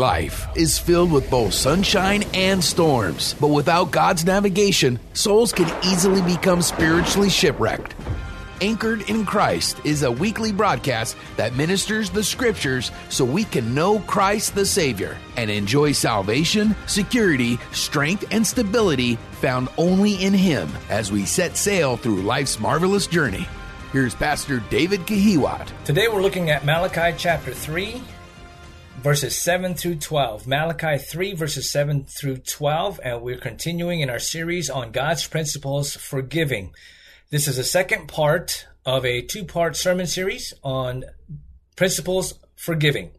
Life is filled with both sunshine and storms, but without God's navigation, souls can easily become spiritually shipwrecked. Anchored in Christ is a weekly broadcast that ministers the scriptures so we can know Christ the Savior and enjoy salvation, security, strength, and stability found only in Him as we set sail through life's marvelous journey. Here's Pastor David Kahiwat. Today we're looking at Malachi chapter 3, verses 7 through 12. Malachi 3, verses 7 through 12, and we're continuing in our series on God's principles for giving. This is the second part of a two part sermon series on principles for giving.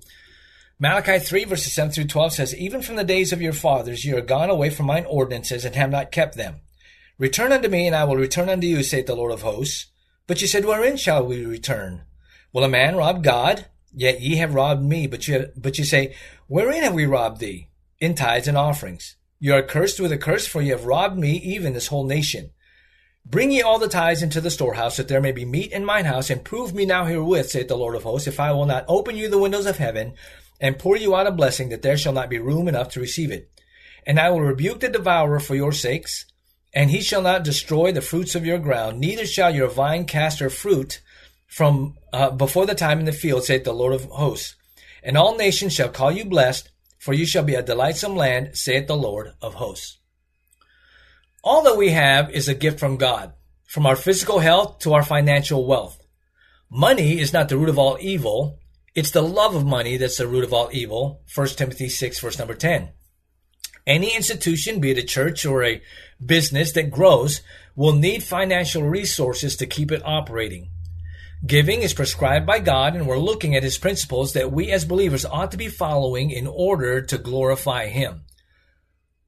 Malachi 3, verses 7 through 12 says, Even from the days of your fathers you are gone away from mine ordinances and have not kept them. Return unto me, and I will return unto you, saith the Lord of hosts. But you said, Wherein shall we return? Will a man rob God? Yet ye have robbed me. But you, but you say, Wherein have we robbed thee? In tithes and offerings. You are cursed with a curse, for ye have robbed me, even this whole nation. Bring ye all the tithes into the storehouse, that there may be meat in mine house, and prove me now herewith, saith the Lord of hosts, if I will not open you the windows of heaven, and pour you out a blessing, that there shall not be room enough to receive it. And I will rebuke the devourer for your sakes, and he shall not destroy the fruits of your ground, neither shall your vine cast her fruit from uh, before the time in the field, saith the Lord of hosts. And all nations shall call you blessed, for you shall be a delightsome land, saith the Lord of hosts. All that we have is a gift from God, from our physical health to our financial wealth. Money is not the root of all evil. It's the love of money that's the root of all evil. 1 Timothy 6 verse number 10. Any institution, be it a church or a business that grows, will need financial resources to keep it operating. Giving is prescribed by God, and we're looking at His principles that we as believers ought to be following in order to glorify Him.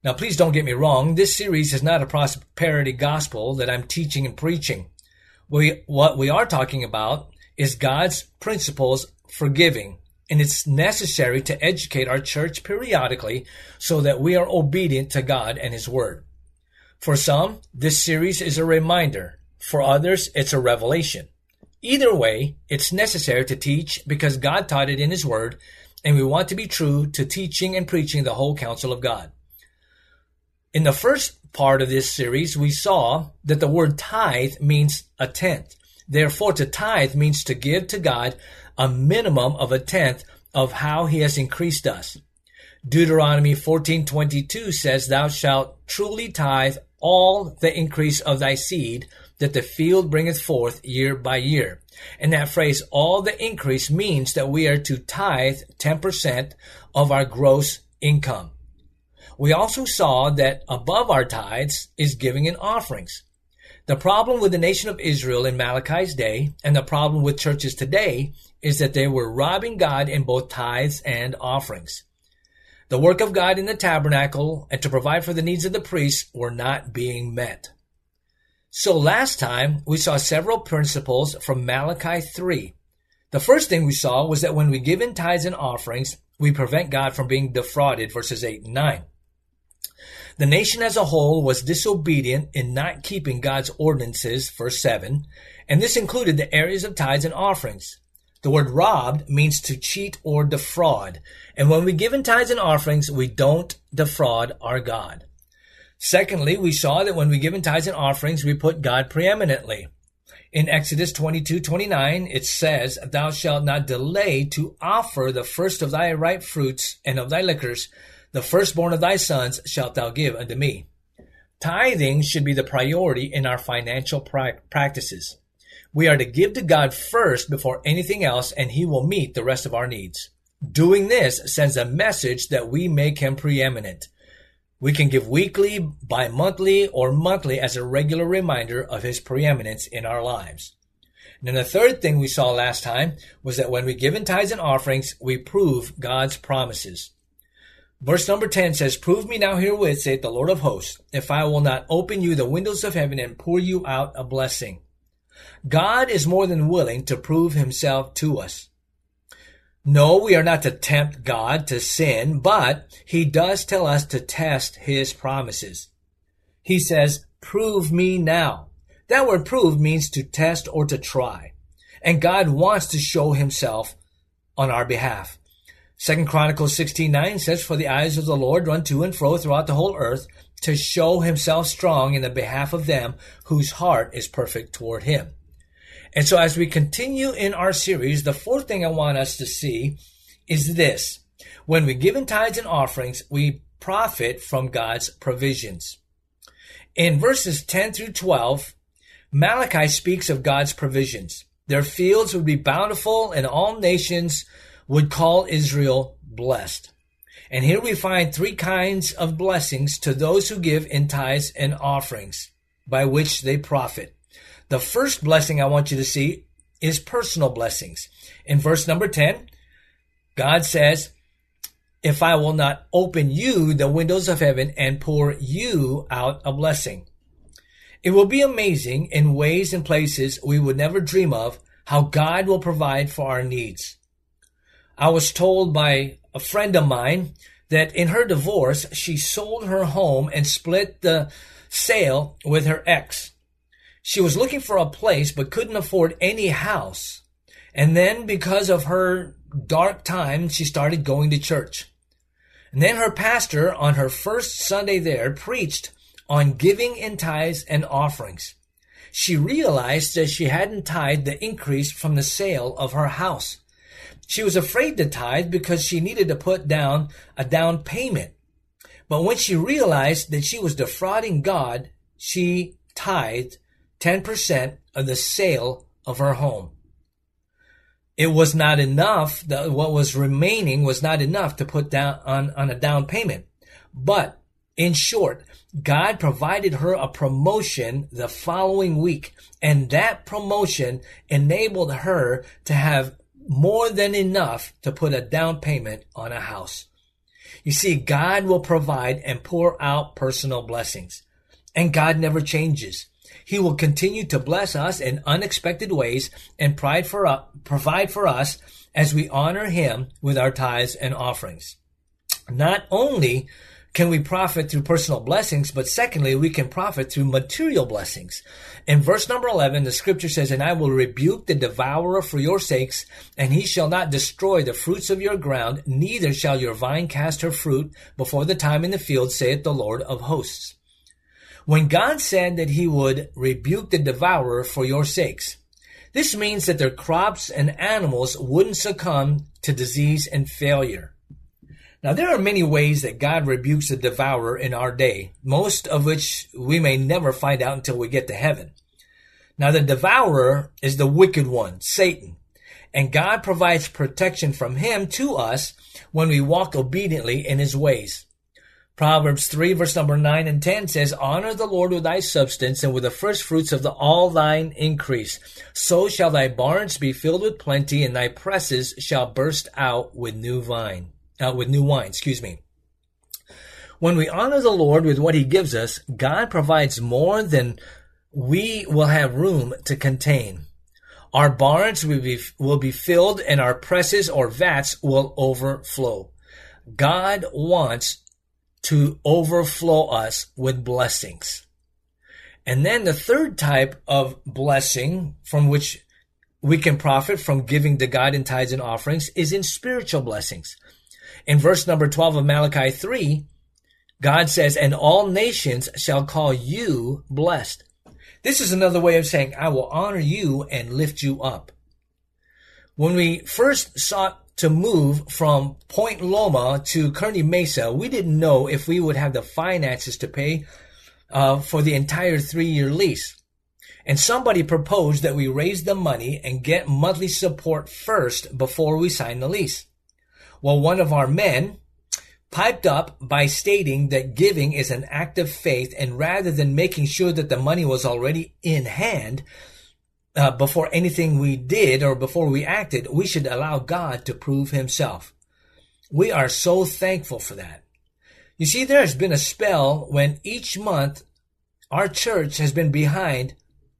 Now, please don't get me wrong. This series is not a prosperity gospel that I'm teaching and preaching. We, what we are talking about is God's principles for giving. And it's necessary to educate our church periodically so that we are obedient to God and His Word. For some, this series is a reminder. For others, it's a revelation. Either way, it's necessary to teach because God taught it in His Word, and we want to be true to teaching and preaching the whole counsel of God. In the first part of this series, we saw that the word tithe means a tenth. Therefore, to tithe means to give to God a minimum of a tenth of how he has increased us. Deuteronomy 14:22 says, "Thou shalt truly tithe all the increase of thy seed that the field bringeth forth year by year." And that phrase, all the increase, means that we are to tithe 10% of our gross income. We also saw that above our tithes is giving in offerings. The problem with the nation of Israel in Malachi's day and the problem with churches today is that they were robbing God in both tithes and offerings. The work of God in the tabernacle and to provide for the needs of the priests were not being met. So last time we saw several principles from Malachi 3. The first thing we saw was that when we give in tithes and offerings, we prevent God from being defrauded, verses 8 and 9. The nation as a whole was disobedient in not keeping God's ordinances, verse 7, and this included the areas of tithes and offerings. The word robbed means to cheat or defraud, and when we give in tithes and offerings, we don't defraud our God. Secondly, we saw that when we give in tithes and offerings, we put God preeminently. In Exodus 22, 29, it says, Thou shalt not delay to offer the first of thy ripe fruits and of thy liquors, the firstborn of thy sons shalt thou give unto me. Tithing should be the priority in our financial pra- practices. We are to give to God first before anything else, and He will meet the rest of our needs. Doing this sends a message that we make Him preeminent. We can give weekly, bi monthly, or monthly as a regular reminder of His preeminence in our lives. And then the third thing we saw last time was that when we give in tithes and offerings, we prove God's promises. Verse number 10 says, Prove me now herewith, saith the Lord of hosts, if I will not open you the windows of heaven and pour you out a blessing. God is more than willing to prove himself to us. No, we are not to tempt God to sin, but he does tell us to test his promises. He says, prove me now. That word prove means to test or to try. And God wants to show himself on our behalf. Second Chronicles 16:9 says, For the eyes of the Lord run to and fro throughout the whole earth to show himself strong in the behalf of them whose heart is perfect toward him. And so as we continue in our series, the fourth thing I want us to see is this. When we give in tithes and offerings, we profit from God's provisions. In verses 10 through 12, Malachi speaks of God's provisions. Their fields would be bountiful and all nations would call Israel blessed. And here we find three kinds of blessings to those who give in tithes and offerings by which they profit. The first blessing I want you to see is personal blessings. In verse number 10, God says, If I will not open you the windows of heaven and pour you out a blessing. It will be amazing in ways and places we would never dream of how God will provide for our needs. I was told by a friend of mine that in her divorce, she sold her home and split the sale with her ex. She was looking for a place but couldn't afford any house. And then because of her dark time, she started going to church. And then her pastor on her first Sunday there preached on giving in tithes and offerings. She realized that she hadn't tithed the increase from the sale of her house. She was afraid to tithe because she needed to put down a down payment. But when she realized that she was defrauding God, she tithed 10% of the sale of her home. It was not enough, the, what was remaining was not enough to put down on, on a down payment. But in short, God provided her a promotion the following week, and that promotion enabled her to have more than enough to put a down payment on a house. You see, God will provide and pour out personal blessings, and God never changes. He will continue to bless us in unexpected ways and for provide for us as we honor Him with our tithes and offerings. Not only can we profit through personal blessings, but secondly, we can profit through material blessings. In verse number 11, the scripture says, And I will rebuke the devourer for your sakes, and he shall not destroy the fruits of your ground, neither shall your vine cast her fruit before the time in the field, saith the Lord of hosts. When God said that he would rebuke the devourer for your sakes, this means that their crops and animals wouldn't succumb to disease and failure. Now, there are many ways that God rebukes the devourer in our day, most of which we may never find out until we get to heaven. Now, the devourer is the wicked one, Satan, and God provides protection from him to us when we walk obediently in his ways. Proverbs 3 verse number 9 and 10 says, Honor the Lord with thy substance and with the first fruits of the, all thine increase. So shall thy barns be filled with plenty and thy presses shall burst out with new vine, uh, with new wine, excuse me. When we honor the Lord with what he gives us, God provides more than we will have room to contain. Our barns will be, will be filled and our presses or vats will overflow. God wants to overflow us with blessings. And then the third type of blessing from which we can profit from giving to God in tithes and offerings is in spiritual blessings. In verse number 12 of Malachi 3, God says, and all nations shall call you blessed. This is another way of saying, I will honor you and lift you up. When we first sought to move from Point Loma to Kearny Mesa, we didn't know if we would have the finances to pay uh, for the entire three year lease. And somebody proposed that we raise the money and get monthly support first before we sign the lease. Well, one of our men piped up by stating that giving is an act of faith and rather than making sure that the money was already in hand, uh, before anything we did or before we acted, we should allow God to prove himself. We are so thankful for that. You see, there has been a spell when each month our church has been behind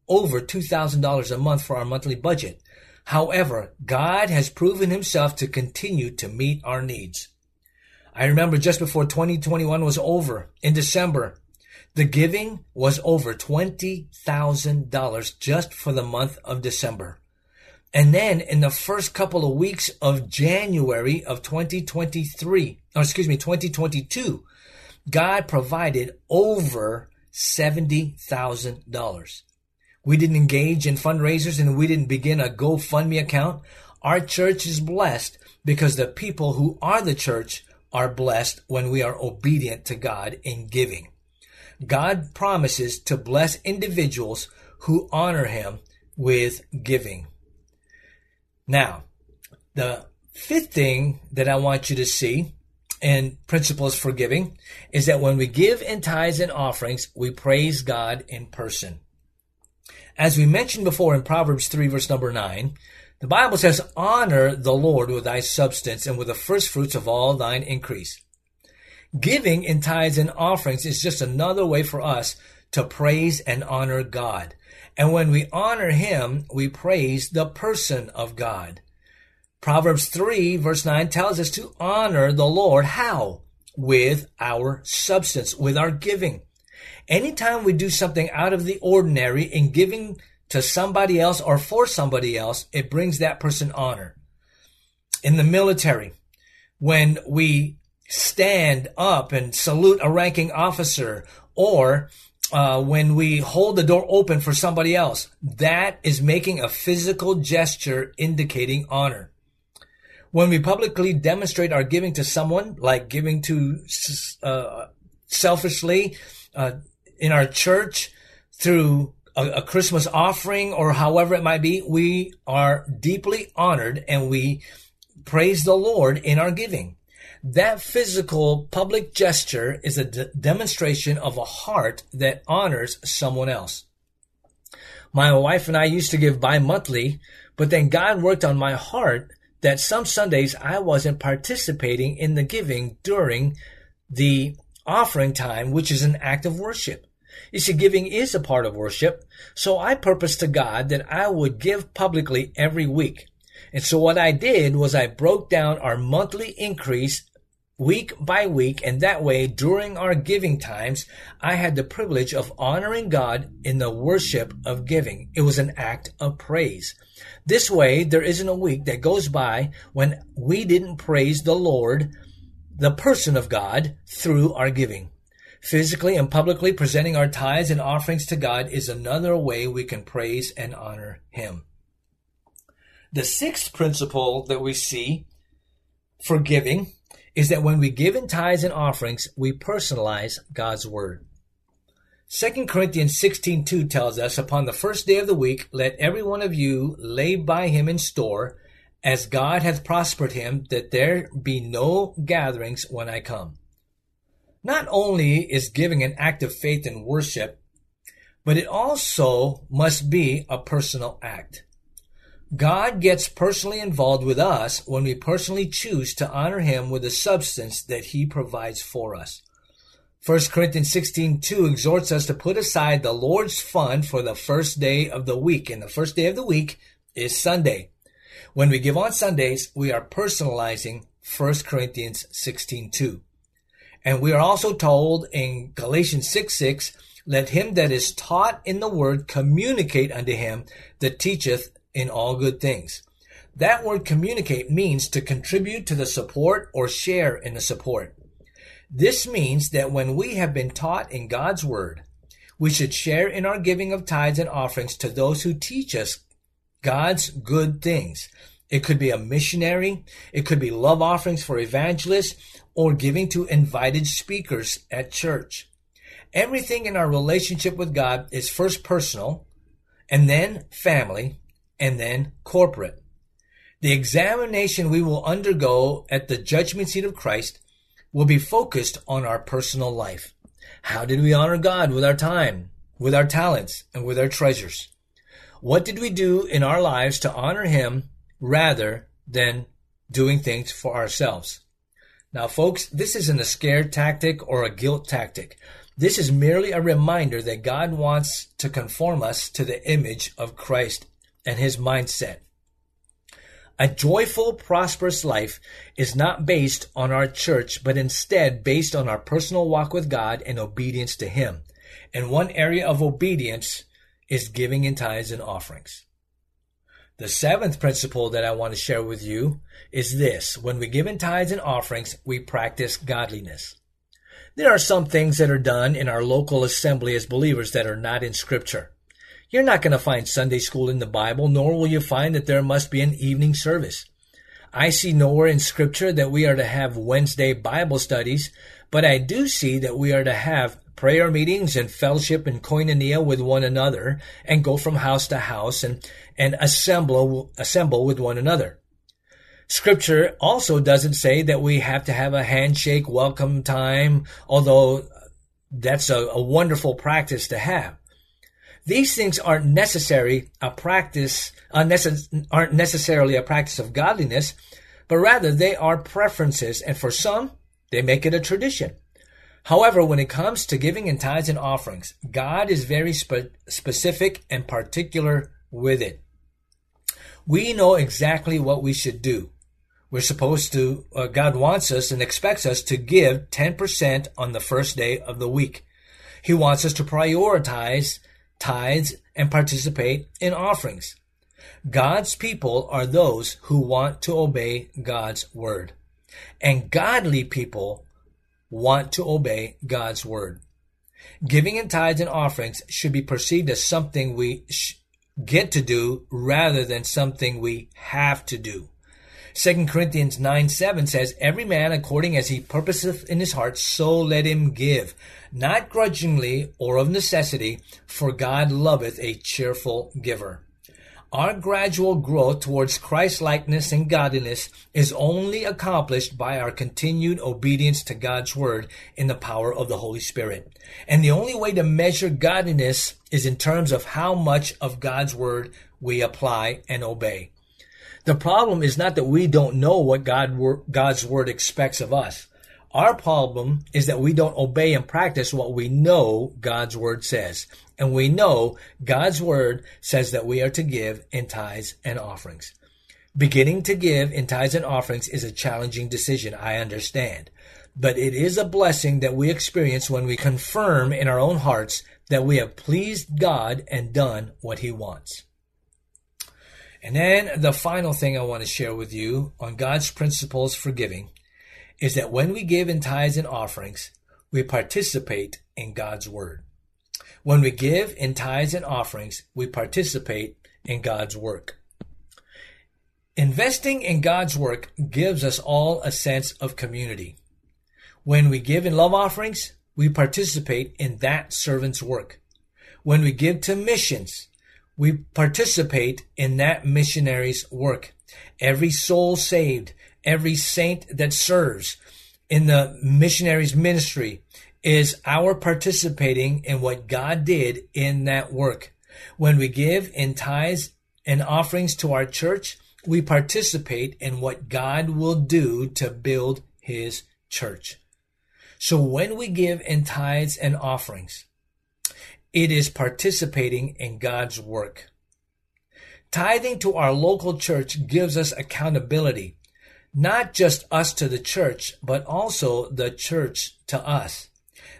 over $2,000 a month for our monthly budget. However, God has proven himself to continue to meet our needs. I remember just before 2021 was over in December, the giving was over $20,000 just for the month of December. And then in the first couple of weeks of January of 2023, or excuse me, 2022, God provided over $70,000. We didn't engage in fundraisers and we didn't begin a GoFundMe account. Our church is blessed because the people who are the church are blessed when we are obedient to God in giving. God promises to bless individuals who honor him with giving. Now, the fifth thing that I want you to see in principles for giving is that when we give in tithes and offerings, we praise God in person. As we mentioned before in Proverbs 3 verse number 9, the Bible says, honor the Lord with thy substance and with the first fruits of all thine increase. Giving in tithes and offerings is just another way for us to praise and honor God. And when we honor Him, we praise the person of God. Proverbs 3 verse 9 tells us to honor the Lord. How? With our substance, with our giving. Anytime we do something out of the ordinary in giving to somebody else or for somebody else, it brings that person honor. In the military, when we stand up and salute a ranking officer or uh, when we hold the door open for somebody else, that is making a physical gesture indicating honor. When we publicly demonstrate our giving to someone, like giving to uh, selfishly uh, in our church through a, a Christmas offering or however it might be, we are deeply honored and we praise the Lord in our giving. That physical public gesture is a demonstration of a heart that honors someone else. My wife and I used to give bi-monthly, but then God worked on my heart that some Sundays I wasn't participating in the giving during the offering time, which is an act of worship. You see, giving is a part of worship. So I purposed to God that I would give publicly every week. And so what I did was I broke down our monthly increase week by week, and that way, during our giving times, I had the privilege of honoring God in the worship of giving. It was an act of praise. This way, there isn't a week that goes by when we didn't praise the Lord, the person of God, through our giving. Physically and publicly presenting our tithes and offerings to God is another way we can praise and honor Him. The sixth principle that we see for giving is that when we give in tithes and offerings, we personalize God's word. 2 Corinthians 16:2 tells us, Upon the first day of the week, let every one of you lay by him in store, as God hath prospered him, that there be no gatherings when I come. Not only is giving an act of faith and worship, but it also must be a personal act. God gets personally involved with us when we personally choose to honor him with the substance that he provides for us. 1 Corinthians 16:2 exhorts us to put aside the Lord's fund for the first day of the week. And the first day of the week is Sunday. When we give on Sundays, we are personalizing 1 Corinthians 16:2. And we are also told in Galatians 6, 6, let him that is taught in the word communicate unto him that teacheth in all good things. That word communicate means to contribute to the support or share in the support. This means that when we have been taught in God's word, we should share in our giving of tithes and offerings to those who teach us God's good things. It could be a missionary, it could be love offerings for evangelists, or giving to invited speakers at church. Everything in our relationship with God is first personal, and then family, and then corporate. The examination we will undergo at the judgment seat of Christ will be focused on our personal life. How did we honor God with our time, with our talents, and with our treasures? What did we do in our lives to honor Him rather than doing things for ourselves? Now, folks, this isn't a scare tactic or a guilt tactic. This is merely a reminder that God wants to conform us to the image of Christ and His mindset. A joyful, prosperous life is not based on our church, but instead based on our personal walk with God and obedience to Him. And one area of obedience is giving in tithes and offerings. The seventh principle that I want to share with you is this. When we give in tithes and offerings, we practice godliness. There are some things that are done in our local assembly as believers that are not in scripture. You're not going to find Sunday school in the Bible, nor will you find that there must be an evening service. I see nowhere in scripture that we are to have Wednesday Bible studies, but I do see that we are to have prayer meetings and fellowship and koinonia with one another and go from house to house and, and assemble, assemble with one another. Scripture also doesn't say that we have to have a handshake welcome time, although that's a, a wonderful practice to have. These things aren't necessary a practice, aren't necessarily a practice of godliness, but rather they are preferences, and for some, they make it a tradition. However, when it comes to giving in tithes and offerings, God is very spe- specific and particular with it. We know exactly what we should do. We're supposed to, uh, God wants us and expects us to give 10% on the first day of the week. He wants us to prioritize tithes, and participate in offerings. God's people are those who want to obey God's word. And godly people want to obey God's word. Giving in tithes and offerings should be perceived as something we get to do rather than something we have to do. 2 Corinthians 9 7 says, Every man according as he purposeth in his heart, so let him give, not grudgingly or of necessity, for God loveth a cheerful giver. Our gradual growth towards Christ likeness and godliness is only accomplished by our continued obedience to God's word in the power of the Holy Spirit. And the only way to measure godliness is in terms of how much of God's word we apply and obey. The problem is not that we don't know what God, God's word expects of us. Our problem is that we don't obey and practice what we know God's word says. And we know God's word says that we are to give in tithes and offerings. Beginning to give in tithes and offerings is a challenging decision, I understand. But it is a blessing that we experience when we confirm in our own hearts that we have pleased God and done what he wants. And then the final thing I want to share with you on God's principles for giving is that when we give in tithes and offerings, we participate in God's word. When we give in tithes and offerings, we participate in God's work. Investing in God's work gives us all a sense of community. When we give in love offerings, we participate in that servant's work. When we give to missions, we participate in that missionary's work. Every soul saved, every saint that serves in the missionary's ministry is our participating in what God did in that work. When we give in tithes and offerings to our church, we participate in what God will do to build his church. So when we give in tithes and offerings, it is participating in God's work. Tithing to our local church gives us accountability, not just us to the church, but also the church to us.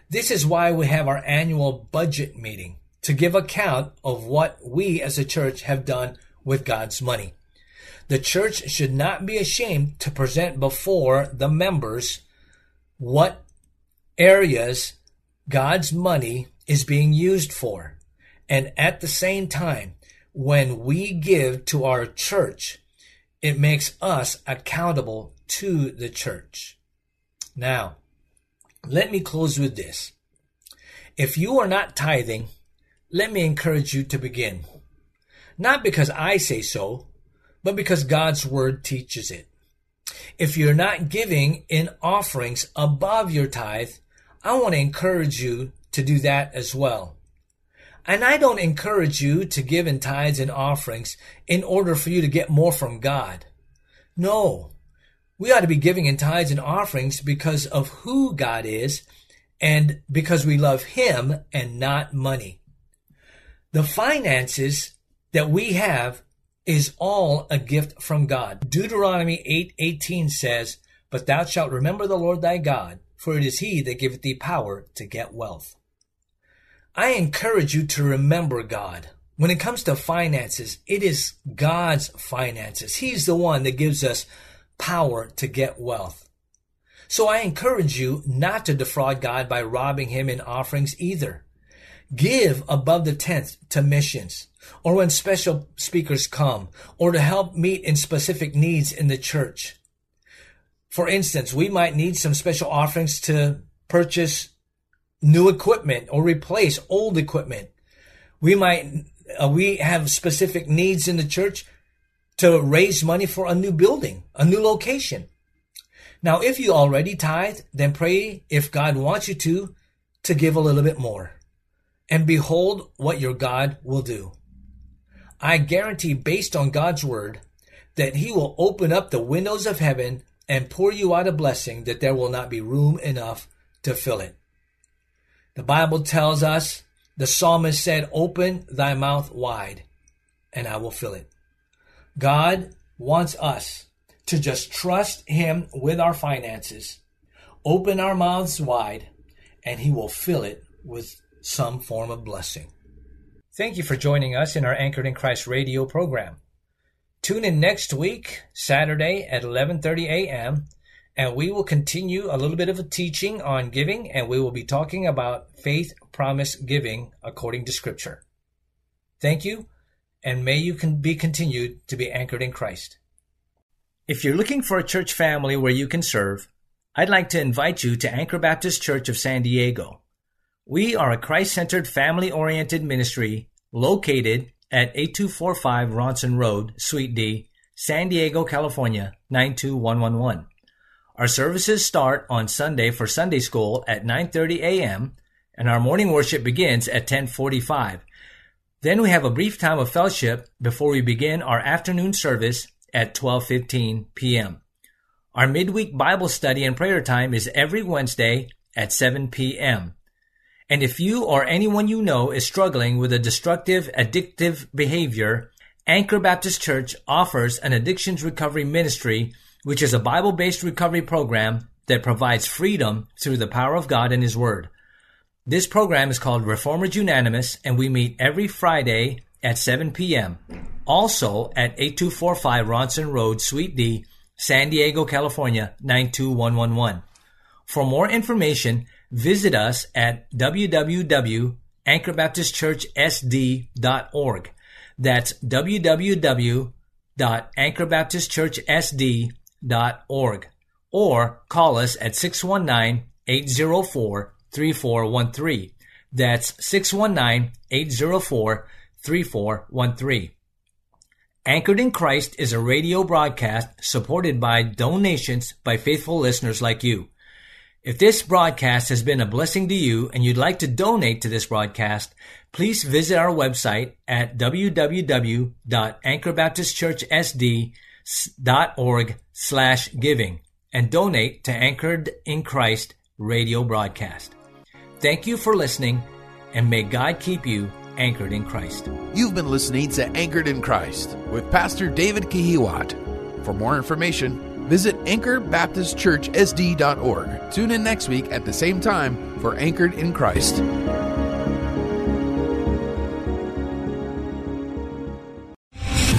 This is why we have our annual budget meeting to give account of what we as a church have done with God's money. The church should not be ashamed to present before the members what areas God's money is being used for. And at the same time, when we give to our church, it makes us accountable to the church. Now, let me close with this. If you are not tithing, let me encourage you to begin. Not because I say so, but because God's word teaches it. If you're not giving in offerings above your tithe, I want to encourage you to do that as well. And I don't encourage you to give in tithes and offerings in order for you to get more from God. No. We ought to be giving in tithes and offerings because of who God is and because we love Him and not money. The finances that we have is all a gift from God. Deuteronomy 8 18 says, But thou shalt remember the Lord thy God, for it is he that giveth thee power to get wealth. I encourage you to remember God. When it comes to finances, it is God's finances. He's the one that gives us power to get wealth. So I encourage you not to defraud God by robbing him in offerings either. Give above the tenth to missions, or when special speakers come, or to help meet in specific needs in the church. For instance, we might need some special offerings to purchase new equipment or replace old equipment. We might, uh, we have specific needs in the church to raise money for a new building, a new location. Now, if you already tithe, then pray if God wants you to, to give a little bit more. And behold what your God will do. I guarantee based on God's word that he will open up the windows of heaven and pour you out a blessing that there will not be room enough to fill it. The Bible tells us the psalmist said, Open thy mouth wide, and I will fill it. God wants us to just trust Him with our finances, open our mouths wide, and He will fill it with some form of blessing. Thank you for joining us in our Anchored in Christ radio program. Tune in next week, Saturday at 11:30 a.m and we will continue a little bit of a teaching on giving, and we will be talking about faith promise giving according to Scripture. Thank you, and may you can be continued to be anchored in Christ. If you're looking for a church family where you can serve, I'd like to invite you to Anchor Baptist Church of San Diego. We are a Christ centered, family oriented ministry located at 8245 Ronson Road, Suite D, San Diego, California 92111. Our services start on Sunday for Sunday school at 9:30 a.m. and our morning worship begins at 10:45. Then we have a brief time of fellowship before we begin our afternoon service at 12:15 p.m. Our midweek Bible study and prayer time is every Wednesday at 7 p.m. And if you or anyone you know is struggling with a destructive, addictive behavior, Anchor Baptist Church offers an addictions recovery ministry which is a Bible based recovery program that provides freedom through the power of God and His Word. This program is called Reformers Unanimous, and we meet every Friday at 7 p.m. Also at 8245 Ronson Road, Suite D, San Diego, California 92111. For more information, visit us at www.anchorbaptistchurchsd.org. That's www.anchorbaptistchurchsd.org org or call us at 619-804-3413. That's 619-804-3413. Anchored in Christ is a radio broadcast supported by donations by faithful listeners like you. If this broadcast has been a blessing to you and you'd like to donate to this broadcast, please visit our website at www.anchorbaptistchurchsd.com org slash giving and donate to Anchored in Christ radio broadcast. Thank you for listening and may God keep you anchored in Christ. You've been listening to Anchored in Christ with Pastor David Kihiwat. For more information, visit anchorbaptistchurchsd.org. Tune in next week at the same time for Anchored in Christ.